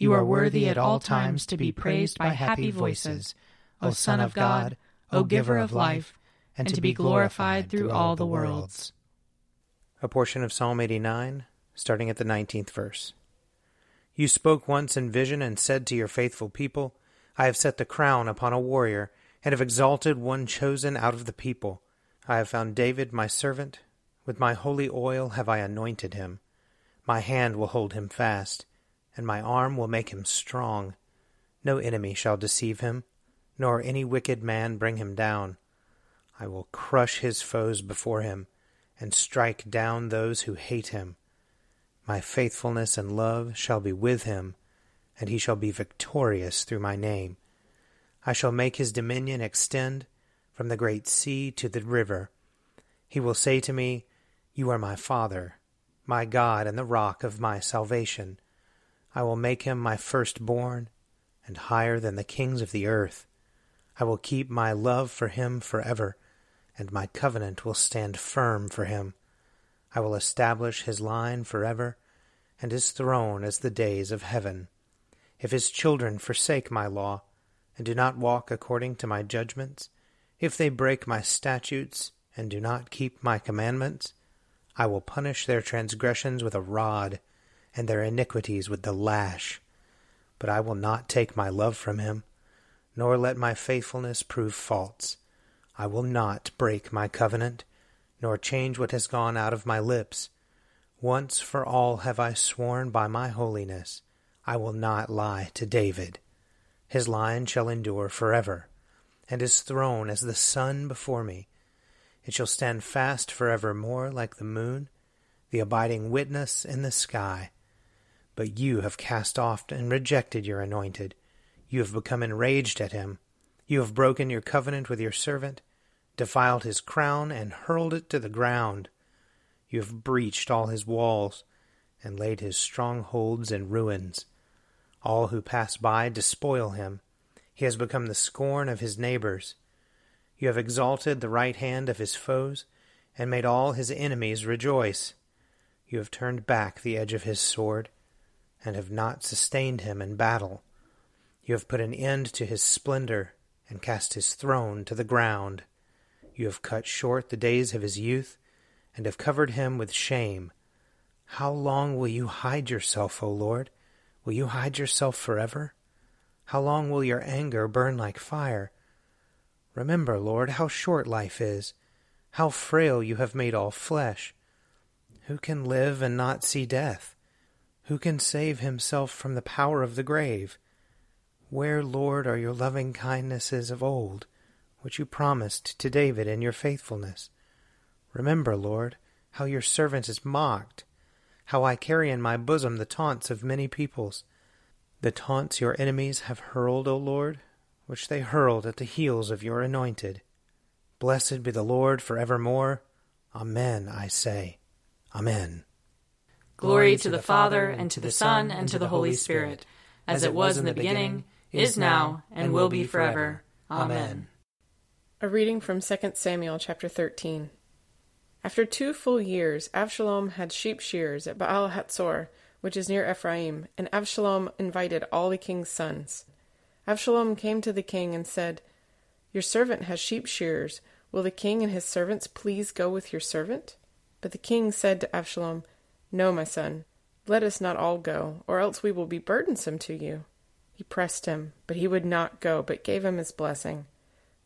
You are worthy at all times to be praised by happy voices, O Son of God, O Giver of life, and to be glorified through all the worlds. A portion of Psalm 89, starting at the 19th verse. You spoke once in vision and said to your faithful people, I have set the crown upon a warrior, and have exalted one chosen out of the people. I have found David my servant. With my holy oil have I anointed him. My hand will hold him fast and my arm will make him strong. No enemy shall deceive him, nor any wicked man bring him down. I will crush his foes before him, and strike down those who hate him. My faithfulness and love shall be with him, and he shall be victorious through my name. I shall make his dominion extend from the great sea to the river. He will say to me, You are my Father, my God, and the rock of my salvation. I will make him my firstborn, and higher than the kings of the earth. I will keep my love for him forever, and my covenant will stand firm for him. I will establish his line forever, and his throne as the days of heaven. If his children forsake my law, and do not walk according to my judgments, if they break my statutes, and do not keep my commandments, I will punish their transgressions with a rod, and their iniquities with the lash. But I will not take my love from him, nor let my faithfulness prove false. I will not break my covenant, nor change what has gone out of my lips. Once for all have I sworn by my holiness, I will not lie to David. His line shall endure forever, and his throne as the sun before me. It shall stand fast forevermore like the moon, the abiding witness in the sky. But you have cast off and rejected your anointed. You have become enraged at him. You have broken your covenant with your servant, defiled his crown, and hurled it to the ground. You have breached all his walls, and laid his strongholds in ruins. All who pass by despoil him. He has become the scorn of his neighbors. You have exalted the right hand of his foes, and made all his enemies rejoice. You have turned back the edge of his sword and have not sustained him in battle. You have put an end to his splendor, and cast his throne to the ground. You have cut short the days of his youth, and have covered him with shame. How long will you hide yourself, O Lord? Will you hide yourself forever? How long will your anger burn like fire? Remember, Lord, how short life is, how frail you have made all flesh. Who can live and not see death? Who can save himself from the power of the grave? Where, Lord, are your loving kindnesses of old, which you promised to David in your faithfulness? Remember, Lord, how your servant is mocked, how I carry in my bosom the taunts of many peoples, the taunts your enemies have hurled, O Lord, which they hurled at the heels of your anointed. Blessed be the Lord for evermore. Amen, I say. Amen. Glory to the Father, and to the Son, and to the Holy Spirit, as it was in the beginning, is now, and will be forever. Amen. A reading from 2 Samuel chapter 13. After two full years, Avshalom had sheep shears at Baal Hatzor, which is near Ephraim, and Avshalom invited all the king's sons. Avshalom came to the king and said, Your servant has sheep shears. Will the king and his servants please go with your servant? But the king said to Avshalom, No, my son, let us not all go, or else we will be burdensome to you. He pressed him, but he would not go, but gave him his blessing.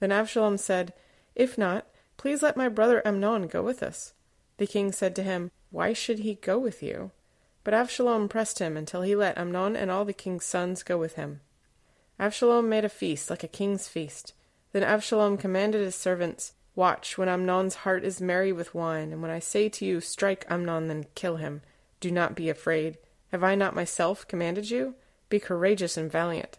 Then Avshalom said, If not, please let my brother Amnon go with us. The king said to him, Why should he go with you? But Avshalom pressed him until he let Amnon and all the king's sons go with him. Avshalom made a feast like a king's feast. Then Avshalom commanded his servants, Watch when Amnon's heart is merry with wine, and when I say to you, Strike Amnon, then kill him. Do not be afraid. Have I not myself commanded you? Be courageous and valiant.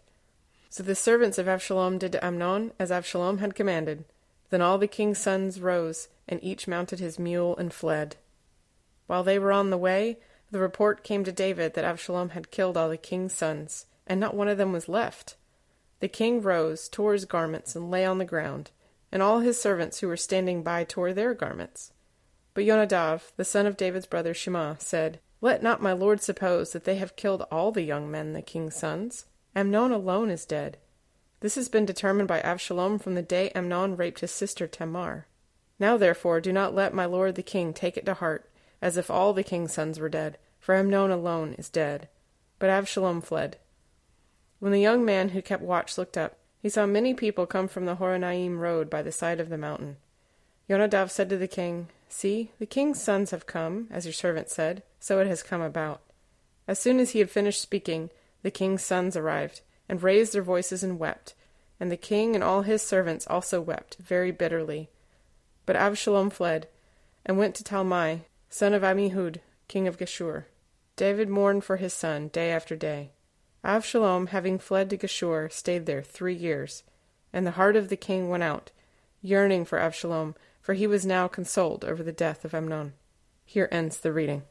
So the servants of Avshalom did to Amnon as Avshalom had commanded. Then all the king's sons rose, and each mounted his mule and fled. While they were on the way, the report came to David that Avshalom had killed all the king's sons, and not one of them was left. The king rose, tore his garments, and lay on the ground, and all his servants who were standing by tore their garments. But Jonadav, the son of David's brother Shema, said, Let not my lord suppose that they have killed all the young men, the king's sons. Amnon alone is dead. This has been determined by Avshalom from the day Amnon raped his sister Tamar. Now therefore do not let my lord the king take it to heart, as if all the king's sons were dead, for Amnon alone is dead. But Avshalom fled. When the young man who kept watch looked up, he saw many people come from the Horonaim road by the side of the mountain. Jonadav said to the king, See, the king's sons have come, as your servant said, so it has come about. As soon as he had finished speaking, the king's sons arrived, and raised their voices and wept. And the king and all his servants also wept very bitterly. But Avshalom fled, and went to Talmai, son of Ammihud, king of Geshur. David mourned for his son day after day. Avshalom, having fled to Geshur, stayed there three years. And the heart of the king went out, yearning for Avshalom, for he was now consoled over the death of Amnon. Here ends the reading.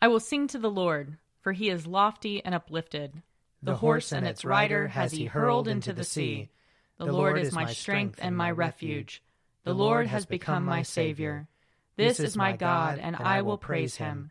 I will sing to the Lord for he is lofty and uplifted. The horse and its rider has he hurled into the sea. The Lord is my strength and my refuge. The Lord has become my Savior. This is my God, and I will praise him.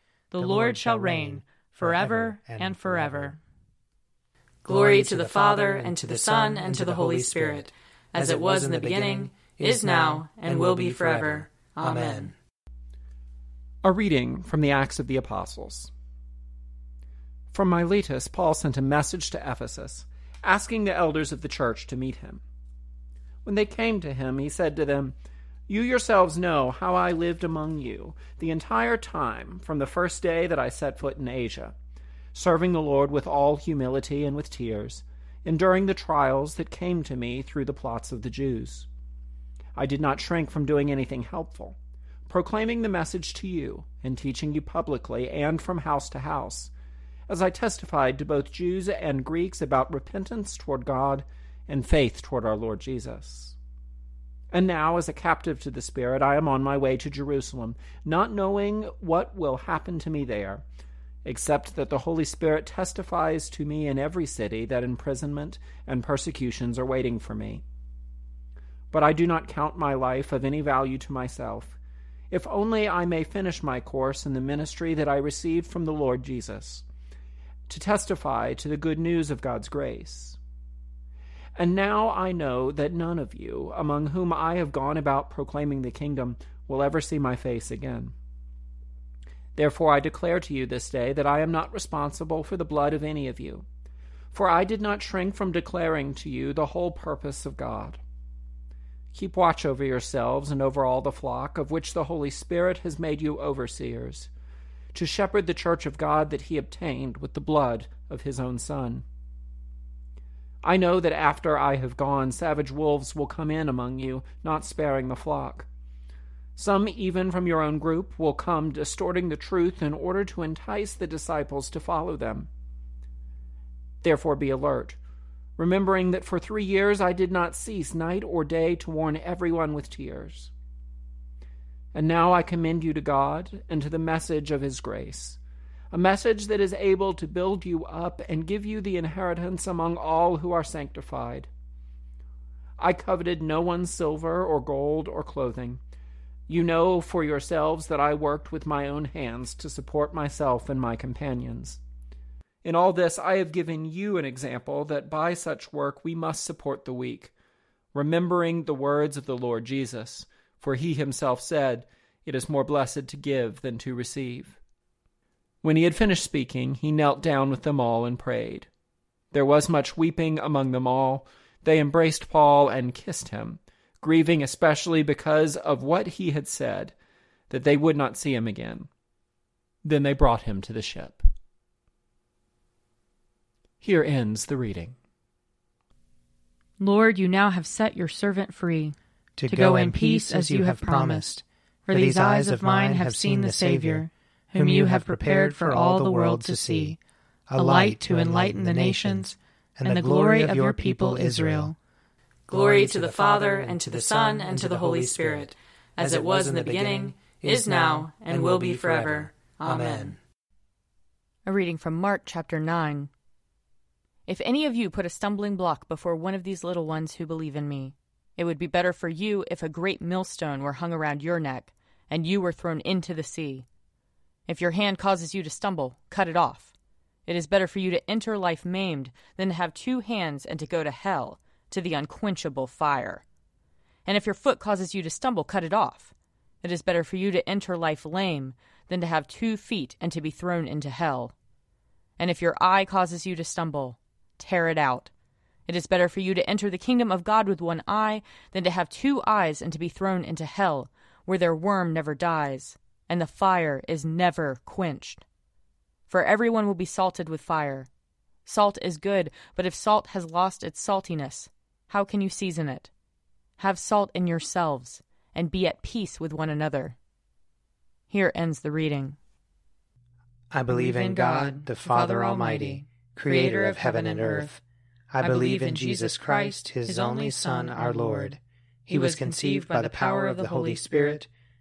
The Lord shall reign forever and forever. Glory to the Father, and to the Son, and to the Holy Spirit, as it was in the beginning, is now, and will be forever. Amen. A reading from the Acts of the Apostles. From Miletus, Paul sent a message to Ephesus, asking the elders of the church to meet him. When they came to him, he said to them, You yourselves know how I lived among you the entire time from the first day that I set foot in Asia, serving the Lord with all humility and with tears, enduring the trials that came to me through the plots of the Jews. I did not shrink from doing anything helpful proclaiming the message to you and teaching you publicly and from house to house, as I testified to both Jews and Greeks about repentance toward God and faith toward our Lord Jesus. And now, as a captive to the Spirit, I am on my way to Jerusalem, not knowing what will happen to me there, except that the Holy Spirit testifies to me in every city that imprisonment and persecutions are waiting for me. But I do not count my life of any value to myself if only I may finish my course in the ministry that I received from the Lord Jesus, to testify to the good news of God's grace. And now I know that none of you, among whom I have gone about proclaiming the kingdom, will ever see my face again. Therefore I declare to you this day that I am not responsible for the blood of any of you, for I did not shrink from declaring to you the whole purpose of God. Keep watch over yourselves and over all the flock, of which the Holy Spirit has made you overseers, to shepherd the church of God that he obtained with the blood of his own Son. I know that after I have gone, savage wolves will come in among you, not sparing the flock. Some, even from your own group, will come distorting the truth in order to entice the disciples to follow them. Therefore, be alert remembering that for three years I did not cease night or day to warn everyone with tears. And now I commend you to God and to the message of His grace, a message that is able to build you up and give you the inheritance among all who are sanctified. I coveted no one's silver or gold or clothing. You know for yourselves that I worked with my own hands to support myself and my companions. In all this, I have given you an example that by such work we must support the weak, remembering the words of the Lord Jesus, for he himself said, It is more blessed to give than to receive. When he had finished speaking, he knelt down with them all and prayed. There was much weeping among them all. They embraced Paul and kissed him, grieving especially because of what he had said, that they would not see him again. Then they brought him to the ship. Here ends the reading. Lord, you now have set your servant free to, to go, go in peace as you have promised. For these eyes of mine have seen the Savior, whom you have prepared for all the world to see, a light to enlighten the nations, and the glory of your people Israel. Glory to the Father, and to the Son, and to the Holy Spirit, as it was in the beginning, is now, and will be forever. Amen. A reading from Mark chapter 9. If any of you put a stumbling block before one of these little ones who believe in me, it would be better for you if a great millstone were hung around your neck and you were thrown into the sea. If your hand causes you to stumble, cut it off. It is better for you to enter life maimed than to have two hands and to go to hell, to the unquenchable fire. And if your foot causes you to stumble, cut it off. It is better for you to enter life lame than to have two feet and to be thrown into hell. And if your eye causes you to stumble, tear it out. It is better for you to enter the kingdom of God with one eye than to have two eyes and to be thrown into hell, where their worm never dies, and the fire is never quenched. For everyone will be salted with fire. Salt is good, but if salt has lost its saltiness, how can you season it? Have salt in yourselves, and be at peace with one another. Here ends the reading. I believe in God, the Father Almighty creator of heaven and earth. I believe in Jesus Christ, his only Son, our Lord. He was conceived by the power of the Holy Spirit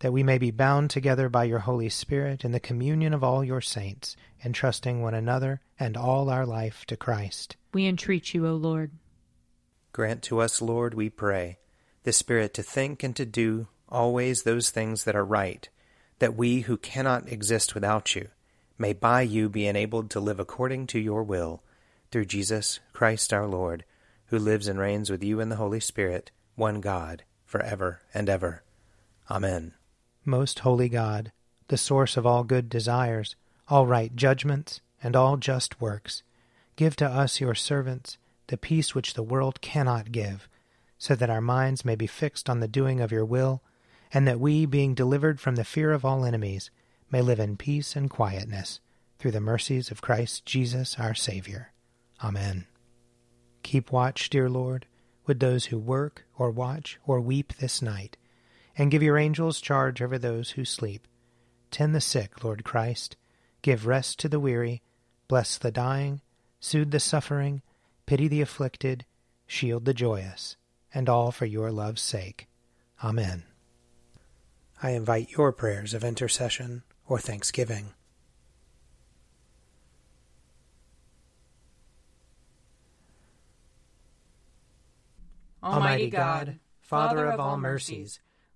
That we may be bound together by your Holy Spirit in the communion of all your saints, entrusting one another and all our life to Christ. We entreat you, O Lord. Grant to us, Lord, we pray, the Spirit to think and to do always those things that are right, that we who cannot exist without you may by you be enabled to live according to your will, through Jesus Christ our Lord, who lives and reigns with you in the Holy Spirit, one God, for ever and ever. Amen. Most holy God, the source of all good desires, all right judgments, and all just works, give to us, your servants, the peace which the world cannot give, so that our minds may be fixed on the doing of your will, and that we, being delivered from the fear of all enemies, may live in peace and quietness, through the mercies of Christ Jesus our Saviour. Amen. Keep watch, dear Lord, with those who work, or watch, or weep this night, and give your angels charge over those who sleep. Tend the sick, Lord Christ. Give rest to the weary. Bless the dying. Soothe the suffering. Pity the afflicted. Shield the joyous. And all for your love's sake. Amen. I invite your prayers of intercession or thanksgiving. Almighty God, Father of all mercies,